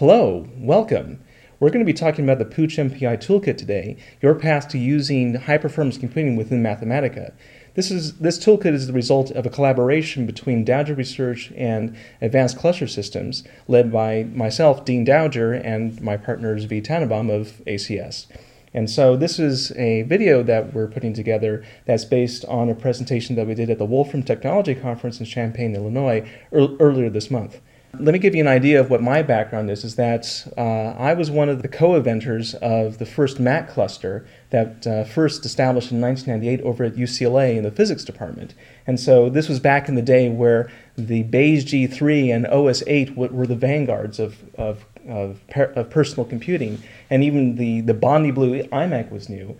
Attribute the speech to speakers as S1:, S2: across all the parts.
S1: Hello, welcome. We're going to be talking about the Pooch MPI toolkit today, your path to using high performance computing within Mathematica. This, is, this toolkit is the result of a collaboration between Dauger Research and Advanced Cluster Systems, led by myself, Dean Dauger, and my partners Zvi Tannenbaum of ACS. And so this is a video that we're putting together that's based on a presentation that we did at the Wolfram Technology Conference in Champaign, Illinois, earlier this month. Let me give you an idea of what my background is, is that uh, I was one of the co-inventors of the first MAC cluster that uh, first established in 1998 over at UCLA in the physics department. And so this was back in the day where the Beige G3 and OS8 were the vanguards of, of, of, per of personal computing. And even the, the Bondi Blue iMac was new.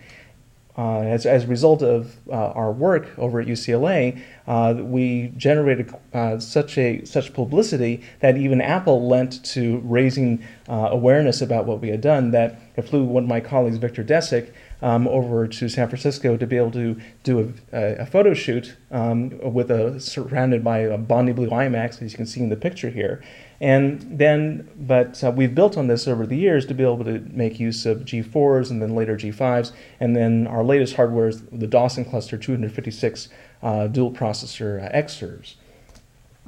S1: Uh, as, as a result of uh, our work over at UCLA, uh, we generated uh, such a such publicity that even Apple lent to raising uh, awareness about what we had done. That I flew one of my colleagues, Viktor Decyk, um, over to San Francisco to be able to do a, a photo shoot um, with a surrounded by a Bondi Blue iMacs, as you can see in the picture here. And then, but uh, we've built on this over the years to be able to make use of G4s and then later G5s. And then our latest hardware is the Dawson Cluster 256 uh, dual processor uh, Xserves.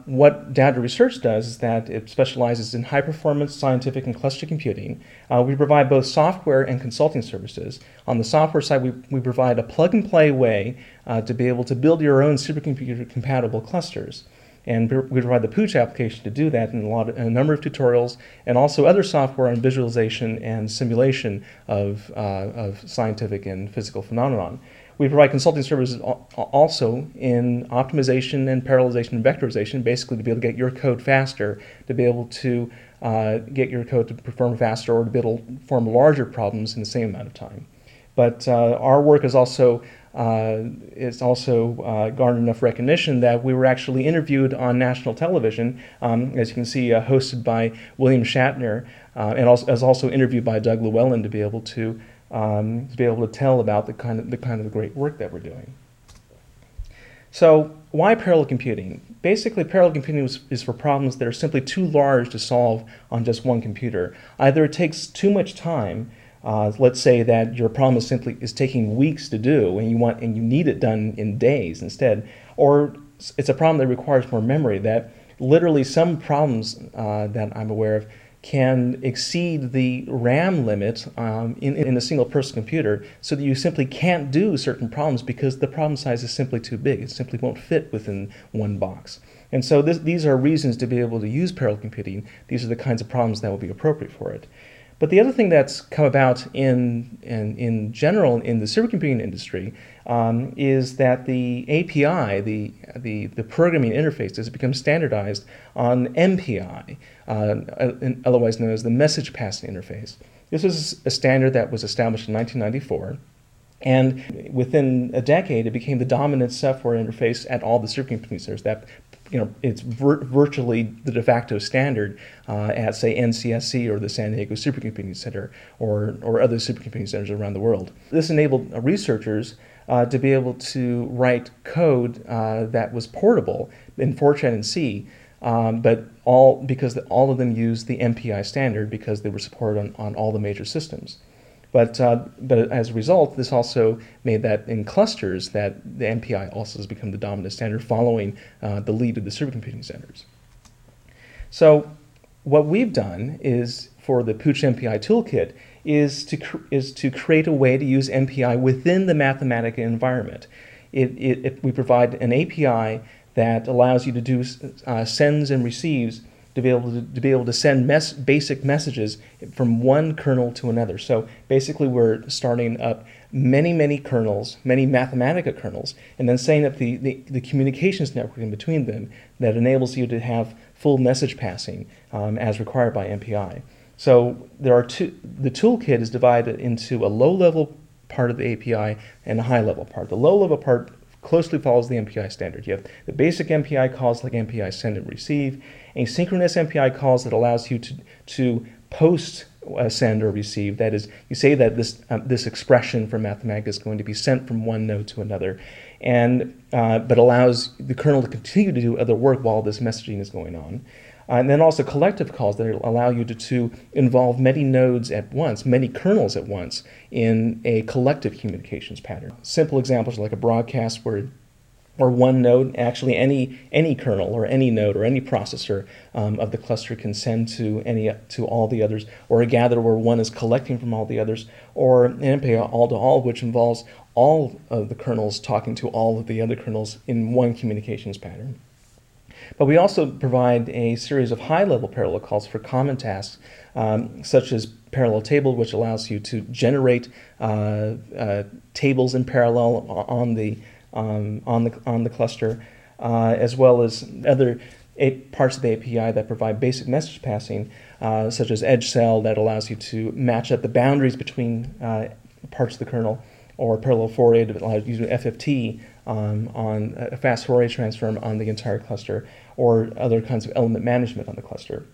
S1: What Dauger Research does is that it specializes in high performance scientific and cluster computing. Uh, we provide both software and consulting services. On the software side, we, we provide a plug and play way uh, to be able to build your own supercomputer compatible clusters. And we provide the Pooch application to do that in a, lot of, in a number of tutorials and also other software on visualization and simulation of, uh, of scientific and physical phenomenon. We provide consulting services also in optimization and parallelization and vectorization, basically to be able to get your code faster, to be able to uh, get your code to perform faster or to be able to form larger problems in the same amount of time. But uh, our work is also uh, it's also uh, garnered enough recognition that we were actually interviewed on national television, um, as you can see, uh, hosted by William Shatner, uh, and also, as also interviewed by Doug Llewellyn to be able to um, to be able to tell about the kind of the kind of great work that we're doing. So why parallel computing? Basically, parallel computing is, is, for problems that are simply too large to solve on just one computer. Either it takes too much time uh, let's say that your problem is simply is taking weeks to do, and you want and you need it done in days instead, or it's a problem that requires more memory. That literally some problems uh, that I'm aware of can exceed the RAM limit um, in, in a single person computer so that you simply can't do certain problems because the problem size is simply too big. It simply won't fit within one box. And so this, these are reasons to be able to use parallel computing. These are the kinds of problems that will be appropriate for it. But the other thing that's come about in, in, in general in the supercomputing industry um, is that the API, the, the, the programming interface, has become standardized on MPI, uh, otherwise known as the message passing interface. This was a standard that was established in 1994. And within a decade, it became the dominant software interface at all the supercomputing centers that you know, it's vir- virtually the de facto standard uh, at, say, NCSC or the San Diego Supercomputing Center or, or other supercomputing centers around the world. This enabled researchers uh, to be able to write code uh, that was portable in Fortran and C, um, but all because the, all of them used the MPI standard because they were supported on, on all the major systems. But, uh, but as a result, this also made that in clusters that the MPI also has become the dominant standard following uh, the lead of the supercomputing centers. So what we've done is for the Pooch MPI toolkit is to, is to create a way to use MPI within the Mathematica environment. It, it, it, we provide an API that allows you to do uh, sends and receives to be able to, to be able to send mes- basic messages from one kernel to another. So basically, we're starting up many, many kernels, many Mathematica kernels, and then setting up the, the, the communications network in between them that enables you to have full message passing um, as required by MPI. So there are two. The toolkit is divided into a low-level part of the API and a high-level part. The low-level part closely follows the MPI standard. You have the basic MPI calls like MPI send and receive, asynchronous MPI calls that allows you to, to post a send or receive. That is, you say that this, um, this expression from Mathematica is going to be sent from one node to another, and, uh, but allows the kernel to continue to do other work while this messaging is going on. Uh, and then also collective calls that allow you to, to involve many nodes at once, many kernels at once, in a collective communications pattern. Simple examples like a broadcast where or one node, actually any any kernel or any node or any processor um, of the cluster can send to any to all the others, or a gather where one is collecting from all the others, or an MPI all to all, which involves all of the kernels talking to all of the other kernels in one communications pattern. But we also provide a series of high-level parallel calls for common tasks, um, such as parallel table, which allows you to generate uh, uh, tables in parallel on the um, on the on the cluster, uh, as well as other parts of the API that provide basic message passing, uh, such as edge cell that allows you to match up the boundaries between uh, parts of the kernel, or parallel Fourier that allows you to FFT um, on a fast Fourier transform on the entire cluster, or other kinds of element management on the cluster.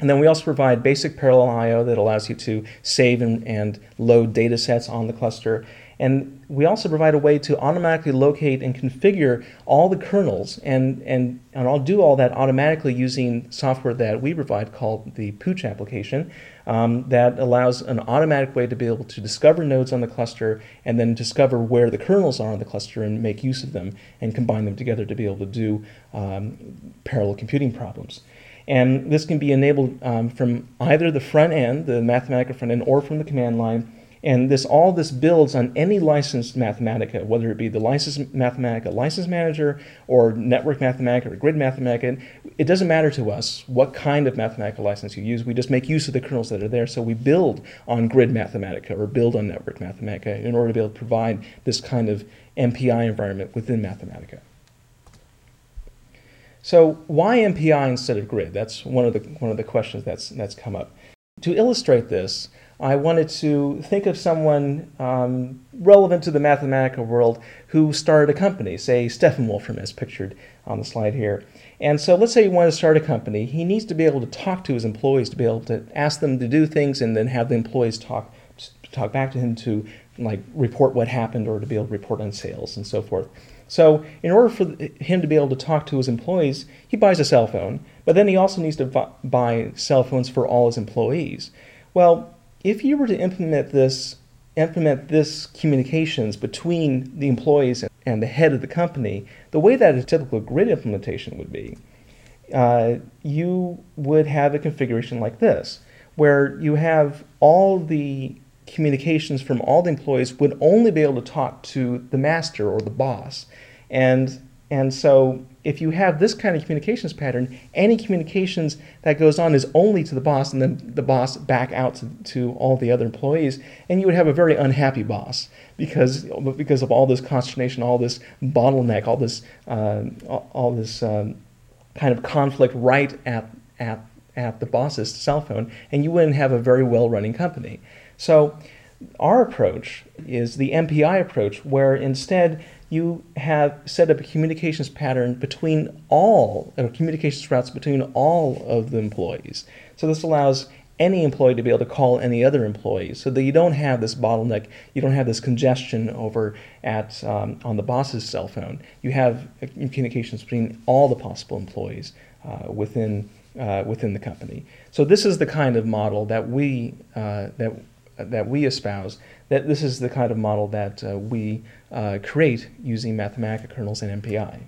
S1: And then we also provide basic parallel I/O that allows you to save and, and load data sets on the cluster, and we also provide a way to automatically locate and configure all the kernels, and, and, and I'll do all that automatically using software that we provide called the Pooch application um, that allows an automatic way to be able to discover nodes on the cluster and then discover where the kernels are on the cluster and make use of them and combine them together to be able to do um, parallel computing problems. And this can be enabled um, from either the front end, the Mathematica front end, or from the command line and this all this builds on any licensed Mathematica, whether it be the licensed Mathematica license manager or network Mathematica or grid Mathematica. It doesn't matter to us what kind of Mathematica license you use. We just make use of the kernels that are there. So we build on grid Mathematica or build on network Mathematica in order to be able to provide this kind of MPI environment within Mathematica. So why MPI instead of grid? That's one of the one of the questions that's that's come up. To illustrate this, I wanted to think of someone um, relevant to the mathematical world who started a company, say Stephen Wolfram, as pictured on the slide here. And so let's say you want to start a company. He needs to be able to talk to his employees, to be able to ask them to do things, and then have the employees talk talk back to him to like report what happened or to be able to report on sales and so forth. So in order for him to be able to talk to his employees, he buys a cell phone, but then he also needs to buy cell phones for all his employees. Well, if you were to implement this implement this communications between the employees and the head of the company, the way that a typical grid implementation would be, uh, you would have a configuration like this, where you have all the communications from all the employees would only be able to talk to the master or the boss. And, and so if you have this kind of communications pattern, any communications that goes on is only to the boss and then the boss back out to, to all the other employees, and you would have a very unhappy boss because, because of all this consternation, all this bottleneck, all this, uh, all this um, kind of conflict right at, at, at the boss's cell phone, and you wouldn't have a very well running company. So, our approach is the MPI approach, where instead you have set up a communications pattern between all, or communications routes between all of the employees. So this allows any employee to be able to call any other employee so that you don't have this bottleneck, you don't have this congestion over at um, on the boss's cell phone. You have communications between all the possible employees uh, within uh, within the company. So this is the kind of model that we uh, that that we espouse that this is the kind of model that uh, we uh, create using Mathematica kernels and MPI.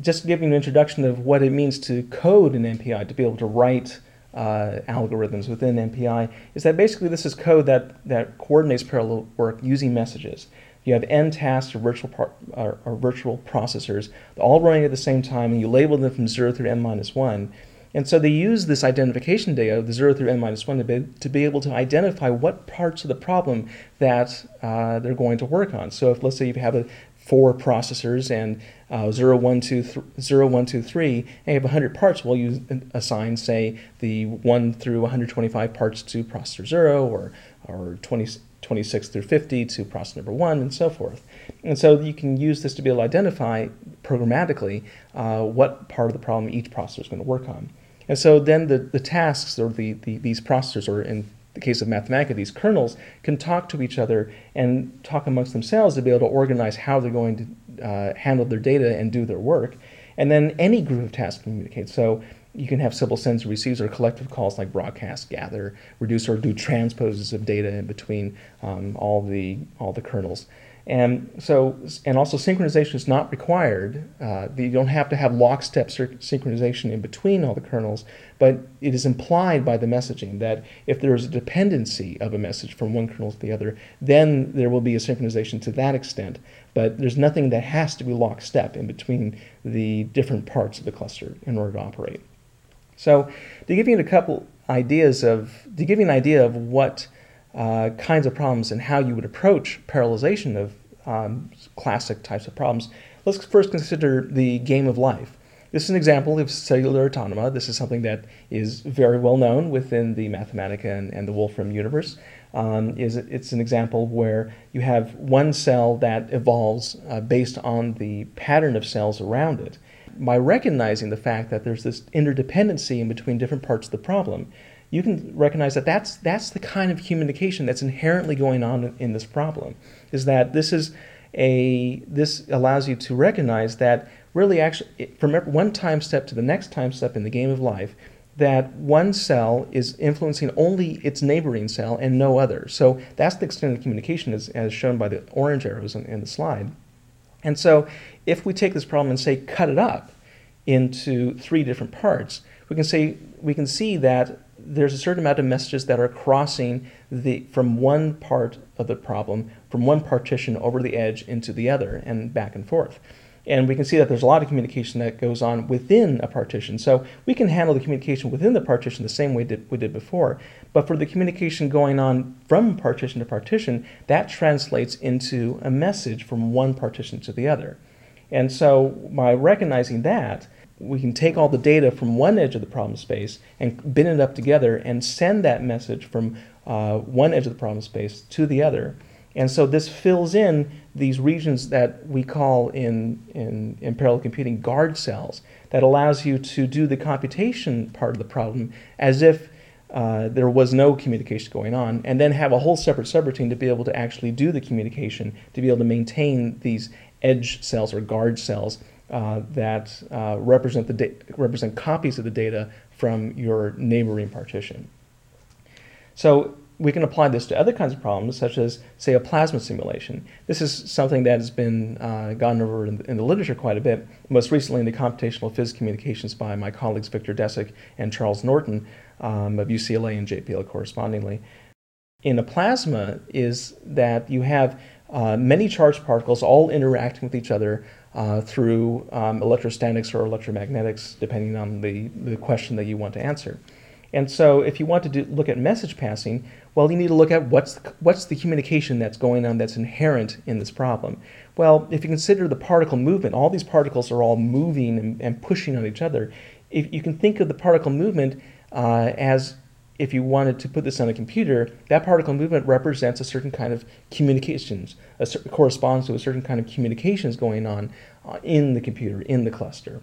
S1: Just giving an introduction of what it means to code in MPI, to be able to write uh, algorithms within MPI, is that basically this is code that, that coordinates parallel work using messages. You have n tasks or virtual, par- or, or virtual processors, all running at the same time, and you label them from 0 through n minus 1 and so they use this identification data, the 0 through n minus 1, to be, to be able to identify what parts of the problem that uh, they're going to work on. So if, let's say, you have a, four processors and uh, 0, 1, 2, th- 0, 1, 2, 3, and you have 100 parts, well, you assign, say, the 1 through 125 parts to processor 0 or, or 20, 26 through 50 to processor number 1 and so forth. And so you can use this to be able to identify programmatically uh, what part of the problem each processor is going to work on. And so then the, the tasks or the, the, these processors, or in the case of Mathematica, these kernels, can talk to each other and talk amongst themselves to be able to organize how they're going to uh, handle their data and do their work. And then any group of tasks communicate. So you can have simple sends and receives or collective calls like broadcast, gather, reduce, or do transposes of data in between um, all the all the kernels. And so, and also synchronization is not required. Uh, you don't have to have lockstep synchronization in between all the kernels, but it is implied by the messaging that if there is a dependency of a message from one kernel to the other, then there will be a synchronization to that extent. But there's nothing that has to be lockstep in between the different parts of the cluster in order to operate. So, to give you a couple ideas of, to give you an idea of what uh, kinds of problems and how you would approach parallelization of um, classic types of problems, let's first consider the game of life. This is an example of cellular automata. This is something that is very well known within the Mathematica and, and the Wolfram universe. Um, is it's an example where you have one cell that evolves uh, based on the pattern of cells around it. By recognizing the fact that there's this interdependency in between different parts of the problem, you can recognize that that's, that's the kind of communication that's inherently going on in this problem. Is that this is a this allows you to recognize that really actually from one time step to the next time step in the game of life that one cell is influencing only its neighboring cell and no other. So that's the extent of communication as, as shown by the orange arrows in, in the slide. And so if we take this problem and say cut it up into three different parts, we can say we can see that there's a certain amount of messages that are crossing the from one part of the problem from one partition over the edge into the other and back and forth. And we can see that there's a lot of communication that goes on within a partition. So we can handle the communication within the partition the same way that we did before. But for the communication going on from partition to partition, that translates into a message from one partition to the other. And so by recognizing that, we can take all the data from one edge of the problem space and bin it up together and send that message from uh, one edge of the problem space to the other. And so this fills in these regions that we call in, in, in parallel computing guard cells that allows you to do the computation part of the problem as if uh, there was no communication going on, and then have a whole separate subroutine to be able to actually do the communication, to be able to maintain these edge cells or guard cells uh, that uh, represent, the da- represent copies of the data from your neighboring partition. So we can apply this to other kinds of problems, such as, say, a plasma simulation. This is something that has been uh, gone over in the, in the, literature quite a bit, most recently in the computational physics communications by my colleagues Viktor Decyk and Charles Norton um, of UCLA and JPL correspondingly. In a plasma is that you have uh, many charged particles all interacting with each other uh, through um, electrostatics or electromagnetics, depending on the, the question that you want to answer. And so, if you want to do, look at message passing, well, you need to look at what's the, what's the communication that's going on that's inherent in this problem. Well, if you consider the particle movement, all these particles are all moving and, and pushing on each other. If you can think of the particle movement uh, as if you wanted to put this on a computer, that particle movement represents a certain kind of communications, a, corresponds to a certain kind of communications going on uh, in the computer, in the cluster.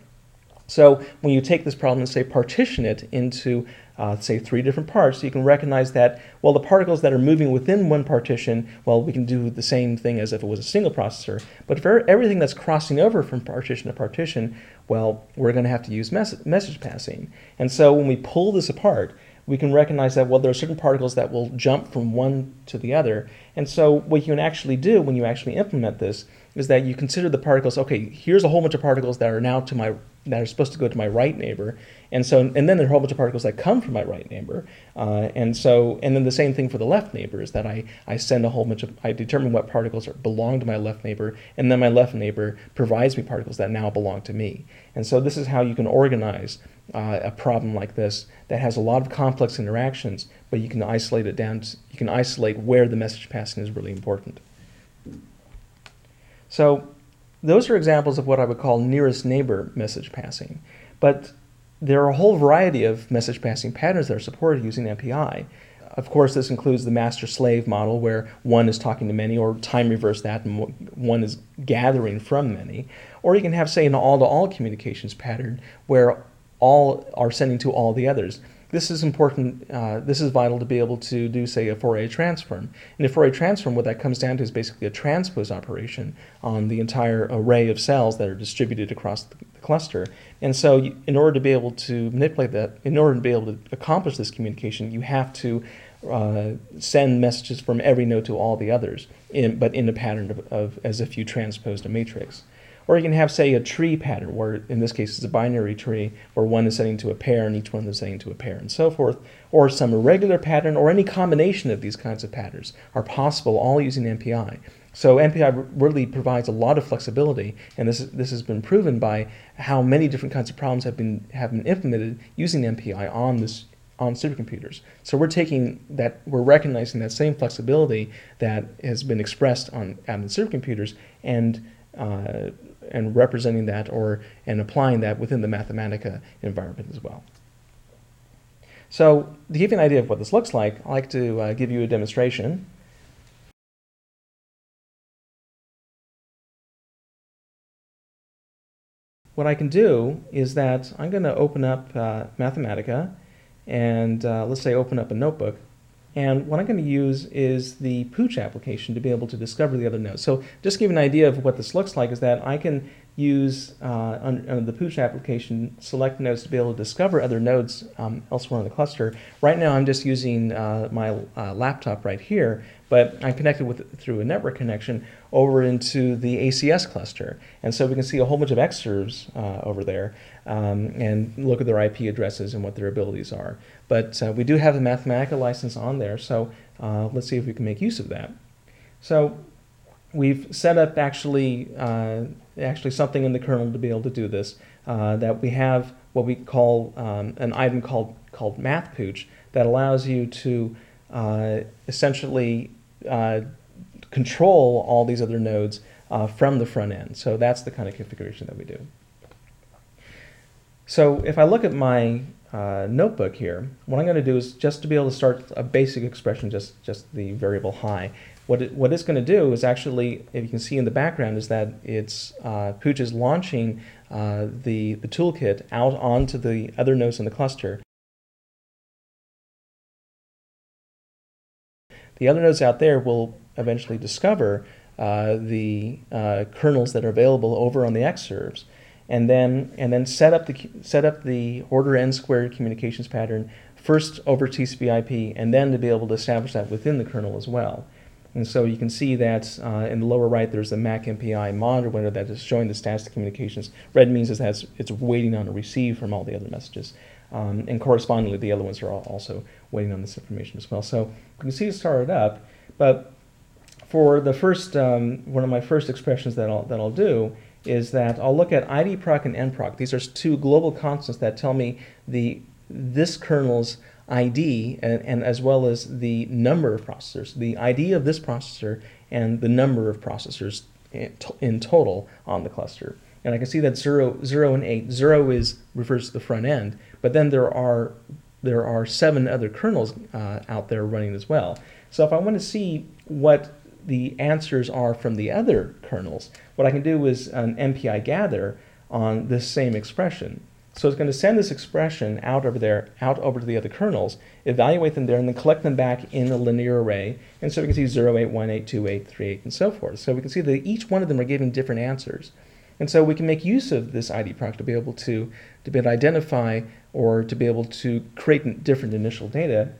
S1: So when you take this problem and say partition it into uh, say three different parts, you can recognize that, well, the particles that are moving within one partition, well, we can do the same thing as if it was a single processor. But for everything that's crossing over from partition to partition, well, we're going to have to use mes- message passing. And so when we pull this apart, we can recognize that, well, there are certain particles that will jump from one to the other. And so what you can actually do when you actually implement this is that you consider the particles, okay, here's a whole bunch of particles that are now to my that are supposed to go to my right neighbor, and so and then there are a whole bunch of particles that come from my right neighbor, uh, and so and then the same thing for the left neighbor is that I, I send a whole bunch of I determine what particles are, belong to my left neighbor, and then my left neighbor provides me particles that now belong to me, and so this is how you can organize uh, a problem like this that has a lot of complex interactions, but you can isolate it down. To, you can isolate where the message passing is really important. So those are examples of what I would call nearest neighbor message passing. But there are a whole variety of message passing patterns that are supported using MPI. Of course, this includes the master slave model where one is talking to many, or time reverse that, and one is gathering from many. Or you can have, say, an all to all communications pattern where all are sending to all the others. This is important. Uh, this is vital to be able to do, say, a Fourier transform. And a Fourier transform, what that comes down to is basically a transpose operation on the entire array of cells that are distributed across the, cluster. And so, in order to be able to manipulate that, in order to be able to accomplish this communication, you have to uh, send messages from every node to all the others, in, but in a pattern of, of as if you transposed a matrix. Or you can have, say, a tree pattern, where in this case it's a binary tree, where one is setting to a pair and each one is setting to a pair and so forth. Or some irregular pattern, or any combination of these kinds of patterns are possible, all using MPI. So MPI really provides a lot of flexibility, and this, this has been proven by how many different kinds of problems have been, have been implemented using MPI on this on supercomputers. So we're taking that, we're recognizing that same flexibility that has been expressed on, on supercomputers and uh, and representing that or and applying that within the Mathematica environment as well. So to give you an idea of what this looks like, I'd like to uh, give you a demonstration. What I can do is that I'm going to open up uh, Mathematica and uh, let's say open up a notebook and what I'm going to use is the Pooch application to be able to discover the other nodes. So just to give an idea of what this looks like is that I can use uh, on, the Pooch application select nodes to be able to discover other nodes um, elsewhere in the cluster. Right now I'm just using uh, my uh, laptop right here, but I'm connected with through a network connection over into the ACS cluster. And so we can see a whole bunch of Xserves uh, over there um, and look at their IP addresses and what their abilities are. But uh, we do have the Mathematica license on there, so uh, let's see if we can make use of that. So we've set up actually, uh, actually something in the kernel to be able to do this, uh, that we have what we call um, an item called, called MathPooch that allows you to uh, essentially uh, control all these other nodes from the front end. So that's the kind of configuration that we do. So if I look at my uh, notebook here, what I'm going to do is just to be able to start a basic expression, just, just the variable high. What, it, what it's going to do is actually, if you can see in the background, is that it's uh, Pooch is launching uh, the, the toolkit out onto the other nodes in the cluster. The other nodes out there will eventually discover uh, the uh, kernels that are available over on the Xserves and then and then set up the set up the order n squared communications pattern first over TCP/IP, and then to be able to establish that within the kernel as well. And so you can see that uh, in the lower right, there's the Mac MPI monitor window that is showing the status of communications. Red means that it's waiting on a receive from all the other messages. Um, and correspondingly, the other ones are also waiting on this information as well. So you can see it started up, but for the first, um, one of my first expressions that I'll, that I'll do is that I'll look at idproc and nproc. These are two global constants that tell me the this kernel's ID and, and, as well as the number of processors, the ID of this processor and the number of processors in, in total on the cluster. And I can see that 0, 0 and 8, 0 is refers to the front end, but then there are there are seven other kernels uh, out there running as well. So if I want to see what the answers are from the other kernels, what I can do is an MPI gather on this same expression. So it's going to send this expression out over there, out over to the other kernels, evaluate them there, and then collect them back in a linear array. And so we can see 0, 8, 1, 8, 2, 8, 3, 8, and so forth. So we can see that each one of them are giving different answers. And so we can make use of this IDProc to be able to, to be able to identify or to be able to create different initial data.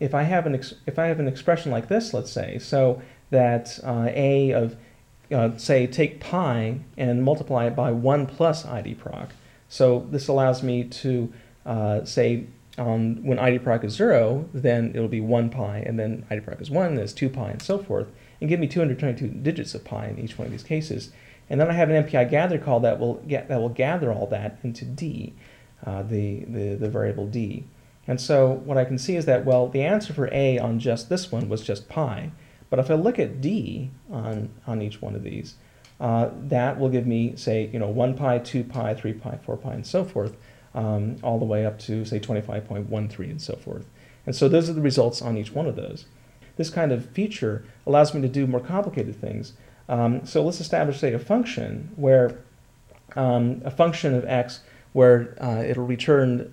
S1: If I have an, if I have an expression like this, let's say, so that uh, a of, uh, say, take pi and multiply it by 1 plus idproc. So this allows me to uh, say um, when idproc is 0, then it'll be 1 pi, and then idproc is 1, there's 2 pi, and so forth, and give me 222 digits of pi in each one of these cases. And then I have an MPI gather call that will, get, that will gather all that into d, uh, the, the, the variable d. And so what I can see is that, well, the answer for a on just this one was just pi. But if I look at D on, on each one of these, uh, that will give me, say, you know, 1 pi, 2 pi, 3 pi, 4 pi, and so forth, um, all the way up to, say, 25.13 and so forth. And so those are the results on each one of those. This kind of feature allows me to do more complicated things. Um, so let's establish, say, a function where um, a function of x where uh, it'll return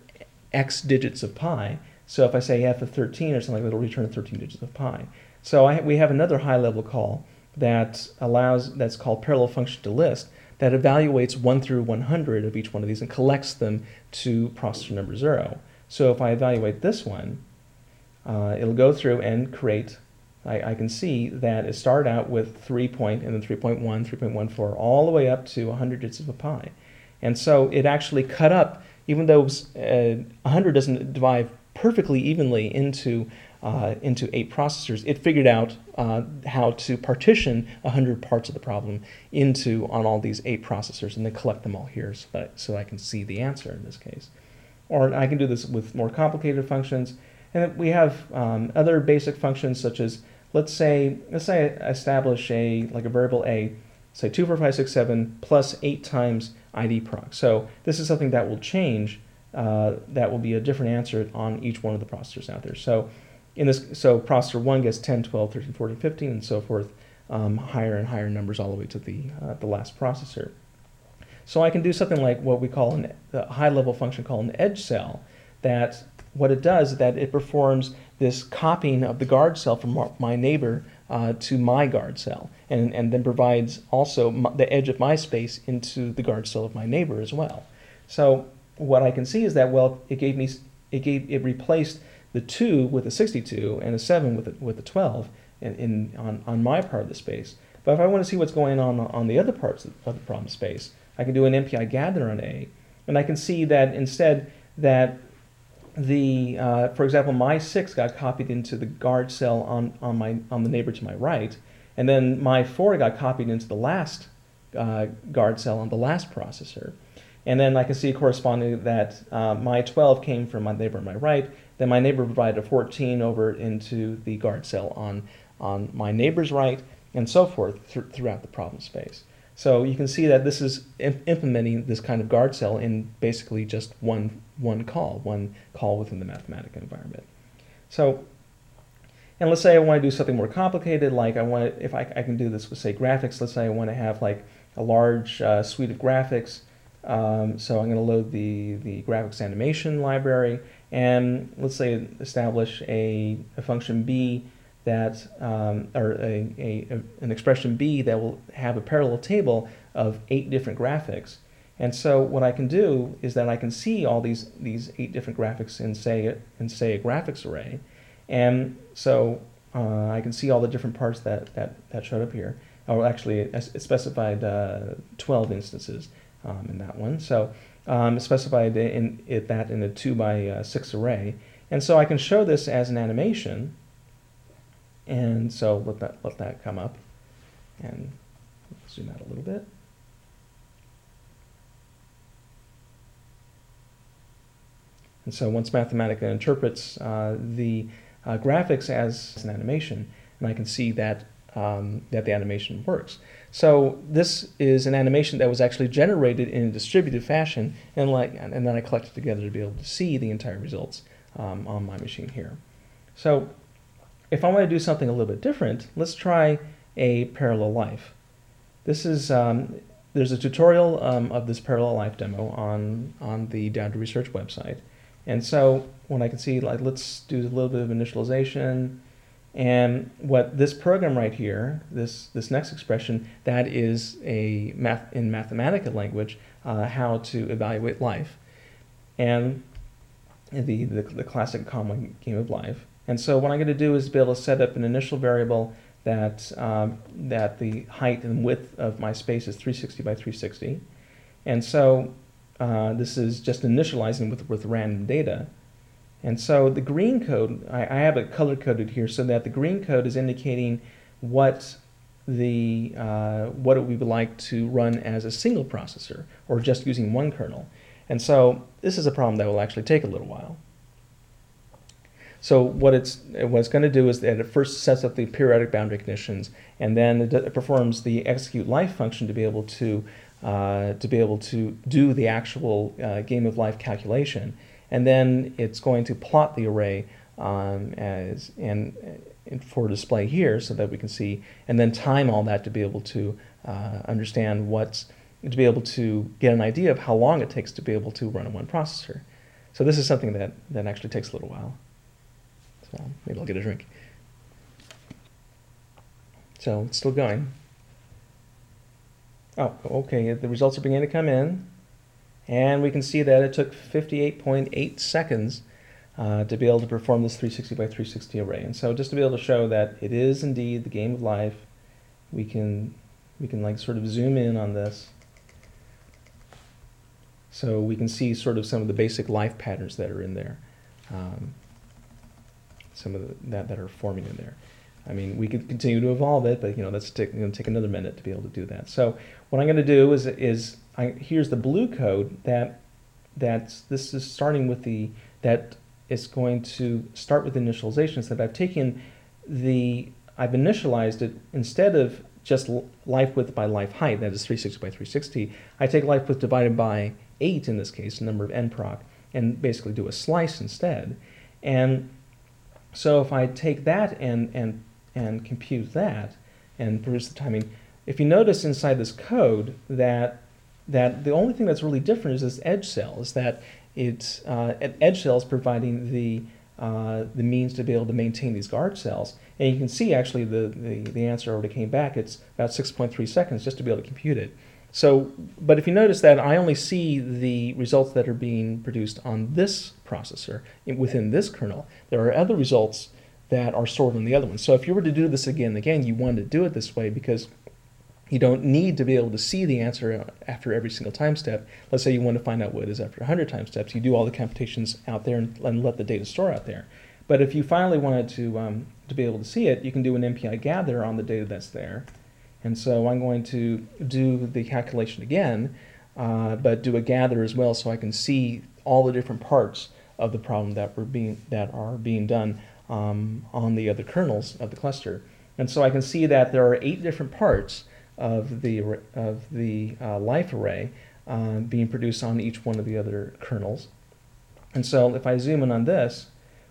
S1: x digits of pi. So if I say f of 13 or something, it'll return 13 digits of pi. So I, we have another high level call that allows, that's called parallel function to list, that evaluates 1 through 100 of each one of these and collects them to processor number 0. So if I evaluate this one, uh, it'll go through and create, I, I, can see that it started out with 3 point and then 3.1, 3.14, all the way up to 100 digits of a pi. And so it actually cut up, even though uh, 100 doesn't divide perfectly evenly into uh, into eight processors, it figured out uh, how to partition 100 parts of the problem into on all these eight processors and then collect them all here so that, so I can see the answer in this case. Or I can do this with more complicated functions. And we have um, other basic functions such as, let's say, let's say I establish a, like a variable a, say 2, 4, 5, 6, 7 plus 8 times ID proc. So this is something that will change. Uh, that will be a different answer on each one of the processors out there. So in this, so processor 1 gets 10, 12, 13, 14, 15, and so forth, um, higher and higher numbers all the way to the, uh, the last processor. So I can do something like what we call an, a high-level function called an edge cell, that what it does is that it performs this copying of the guard cell from my neighbor uh, to my guard cell, and, and then provides also my, the edge of my space into the guard cell of my neighbor as well. So what I can see is that well, it gave me it gave it replaced the 2 with a 62 and a 7 with a, with a 12 in, in, on, on my part of the space. But if I want to see what's going on on the other parts of the problem space, I can do an MPI gather on A, and I can see that instead that the, uh, for example, my 6 got copied into the guard cell on, on, my, on the neighbor to my right, and then my 4 got copied into the last uh, guard cell on the last processor. And then I can see corresponding that uh, my 12 came from my neighbor on my right, then my neighbor provided a 14 over into the guard cell on, on my neighbor's right, and so forth th throughout the problem space. So you can see that this is imp implementing this kind of guard cell in basically just one, one call, one call within the Mathematica environment. So, and let's say I want to do something more complicated, like I want to, if I, I can do this with say graphics, let's say I want to have like a large uh, suite of graphics. Um, so I'm going to load the, the graphics animation library and let's say establish a, a function b that, um, or a, a, an expression b that will have a parallel table of eight different graphics. And so what I can do is that I can see all these, these eight different graphics in say, in say a graphics array. And so uh, I can see all the different parts that, that, that showed up here. Or actually, it specified uh, 12 instances um, in that one. So um, specified in, in, that in a 2 by uh, 6 array. And so I can show this as an animation. And so let that, let that come up. And zoom out a little bit. And so once Mathematica interprets uh, the uh, graphics as an animation, and I can see that, um, that the animation works. So this is an animation that was actually generated in a distributed fashion, and, like, and then I collected together to be able to see the entire results um, on my machine here. So if I want to do something a little bit different, let's try a parallel life. This is um, there's a tutorial um, of this parallel life demo on on the Dauger Research website, and so when I can see like let's do a little bit of initialization and what this program right here, this, this next expression, that is a math in Mathematica language, uh, how to evaluate life. And the, the, the classic common game of life. And so what I'm going to do is be able to set up an initial variable that, um, that the height and width of my space is 360 by 360. And so uh, this is just initializing with, with random data. And so the green code, I, I have it color coded here so that the green code is indicating what the uh, what it would like to run as a single processor or just using one kernel. And so this is a problem that will actually take a little while. So what it's what it's going to do is that it first sets up the periodic boundary conditions, and then it, it performs the execute life function to be able to uh, to be able to do the actual uh, game of life calculation and then it's going to plot the array um, as and, and, for display here so that we can see, and then time all that to be able to uh, understand what's to be able to get an idea of how long it takes to be able to run a one processor. So this is something that, that actually takes a little while. So maybe I'll get a drink. So it's still going. Oh, okay, the results are beginning to come in. And we can see that it took 58.8 seconds uh, to be able to perform this 360 by 360 array. And so just to be able to show that it is indeed the game of life, we can, we can like sort of zoom in on this. So we can see sort of some of the basic life patterns that are in there. Um, some of the, that, that are forming in there. I mean, we could continue to evolve it, but you know, that's going to take another minute to be able to do that. So what I'm going to do is, is I, here's the blue code that that's this is starting with the that is going to start with initializations that I've taken the I've initialized it instead of just life width by life height, that is 360 by 360. I take life width divided by 8 in this case, the number of nproc, and basically do a slice instead. And so if I take that and, and, and compute that and produce the timing, if you notice inside this code that that the only thing that's really different is this edge cell, is that it's uh, edge cell is providing the uh, the means to be able to maintain these guard cells. And you can see actually the, the, the answer already came back. It's about 6.3 seconds just to be able to compute it. So, but if you notice that I only see the results that are being produced on this processor within this kernel, there are other results that are stored on the other one. So if you were to do this again and again, you want to do it this way because you don't need to be able to see the answer after every single time step. Let's say you want to find out what it is after 100 time steps. You do all the computations out there and, and let the data store out there. But if you finally wanted to, um, to be able to see it, you can do an MPI gather on the data that's there. And so I'm going to do the calculation again, uh, but do a gather as well so I can see all the different parts of the problem that, were being, that are being done um, on the other kernels of the cluster. And so I can see that there are eight different parts of the, of the uh, life array uh, being produced on each one of the other kernels. And so if I zoom in on this,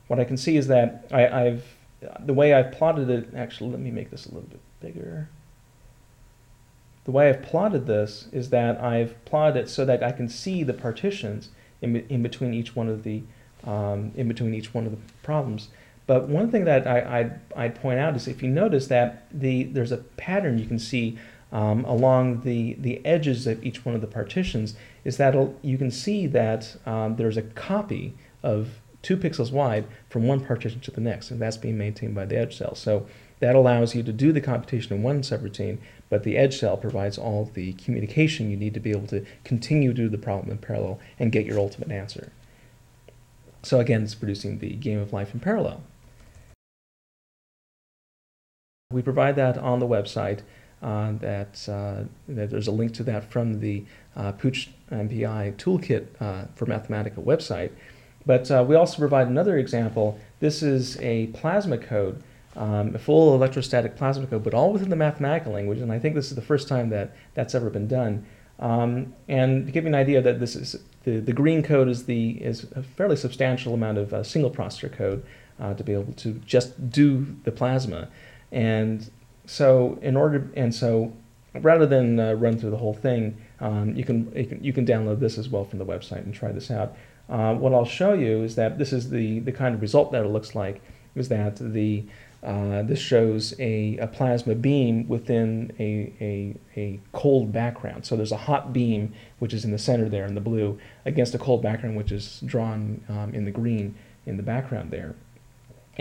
S1: what I can see is that I, have the way I've plotted it, actually let me make this a little bit bigger. The way I've plotted this is that I've plotted it so that I can see the partitions in, in between each one of the um, in between each one of the problems. But one thing that I, I'd, I'd, point out is if you notice that the there's a pattern you can see um, along the, the edges of each one of the partitions is that you can see that um, there's a copy of two pixels wide from one partition to the next, and that's being maintained by the edge cell. So that allows you to do the computation in one subroutine, but the edge cell provides all the communication you need to be able to continue to do the problem in parallel and get your ultimate answer. So again, it's producing the game of life in parallel. We provide that on the website. Uh, that, uh, that, there's a link to that from the uh, Pooch MPI toolkit uh, for Mathematica website. But uh, we also provide another example. This is a plasma code, um, a full electrostatic plasma code, but all within the Mathematica language. And I think this is the first time that that's ever been done. Um, and to give you an idea that this is the, the green code is the is a fairly substantial amount of uh, single processor code to be able to just do the plasma. And so in order, and so rather than uh, run through the whole thing, um, you, can, you, can, you can download this as well from the website and try this out. Uh, what I'll show you is that this is the, the kind of result that it looks like, is that the, uh, this shows a, a, plasma beam within a, a, a, cold background. So there's a hot beam, which is in the center there in the blue, against a cold background, which is drawn um, in the green in the background there.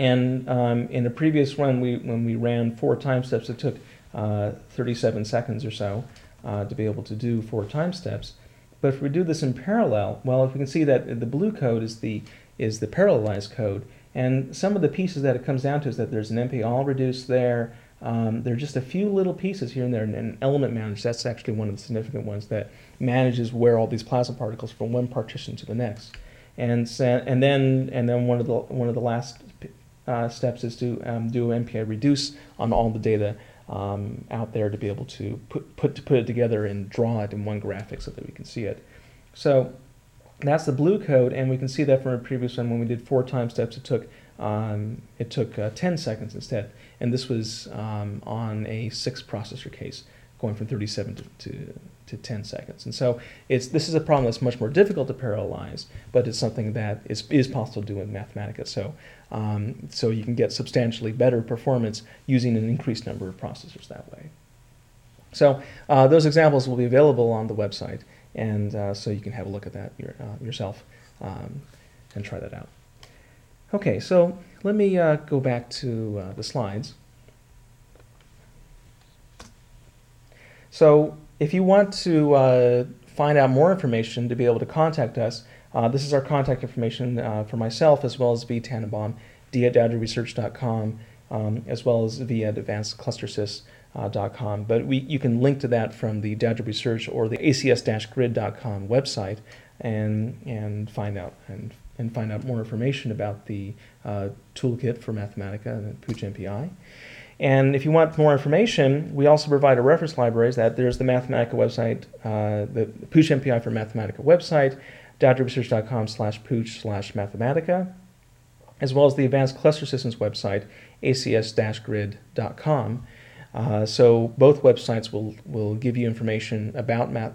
S1: And um, in the previous run, we, when we ran four time steps, it took uh, 37 seconds or so uh, to be able to do four time steps. But if we do this in parallel, well, if we can see that the blue code is the, is the parallelized code, and some of the pieces that it comes down to is that there's an MP all there. Um, there are just a few little pieces here and there, and an element manager, that's actually one of the significant ones that manages where all these plasma particles from one partition to the next. And, and then, and then one, of the, one of the last uh, steps is to um, do MPI reduce on all the data um, out there to be able to put, put, to put it together and draw it in one graphic so that we can see it. So that's the blue code, and we can see that from a previous one when we did four time steps, it took um, it took uh, 10 seconds instead, and this was um, on a six processor case going from 37 to, to, to 10 seconds. And so it's, this is a problem that's much more difficult to parallelize, but it's something that is, is possible to do in Mathematica. So, um, so you can get substantially better performance using an increased number of processors that way. So uh, those examples will be available on the website, and uh, so you can have a look at that your, uh, yourself um, and try that out. Okay, so let me uh, go back to uh, the slides. So if you want to uh, find out more information to be able to contact us, uh, this is our contact information uh, for myself as well as Zvi Tannenbaum, d at daugerresearch.com, um, as well as v at advancedclustersys.com. But we, you can link to that from the Dauger Research or the acs-grid.com website and, and find out and, and find out more information about the uh, toolkit for Mathematica and Pooch MPI. And if you want more information, we also provide a reference libraries that there's the Mathematica website, uh, the Pooch MPI for Mathematica website, daugerresearch.com slash pooch slash mathematica, as well as the Advanced Cluster Systems website, acs-grid.com. Uh, so both websites will, will give you information about math,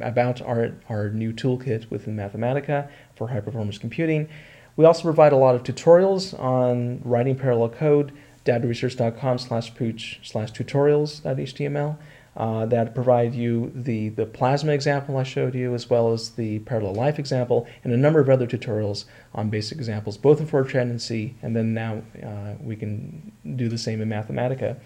S1: about our, our new toolkit within Mathematica for high performance computing. We also provide a lot of tutorials on writing parallel code, daugerresearch.com slash pooch slash tutorials.html uh, that provide you the, the plasma example I showed you, as well as the parallel life example, and a number of other tutorials on basic examples, both in Fortran and C, and then now uh, we can do the same in Mathematica.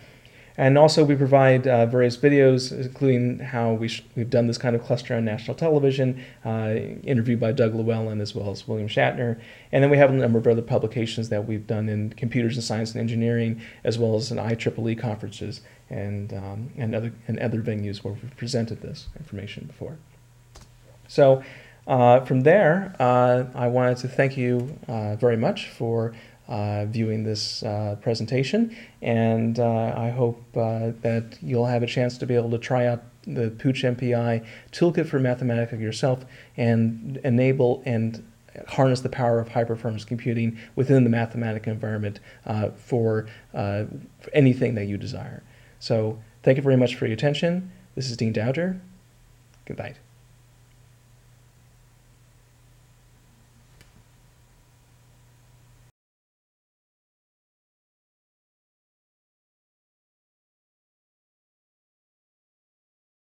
S1: And also we provide uh, various videos, including how we we've done this kind of cluster on national television, uh, interviewed by Doug Llewellyn as well as William Shatner. And then we have a number of other publications that we've done in computers and science and engineering, as well as in IEEE conferences and, um, and, other, and other venues where we've presented this information before. So uh, from there, uh, I wanted to thank you uh, very much for viewing this uh, presentation. And uh, I hope uh, that you'll have a chance to be able to try out the Pooch MPI toolkit for Mathematica yourself and enable and harness the power of high performance computing within the Mathematica environment uh, for, uh, for anything that you desire. So thank you very much for your attention. This is Dean Dauger. Good night.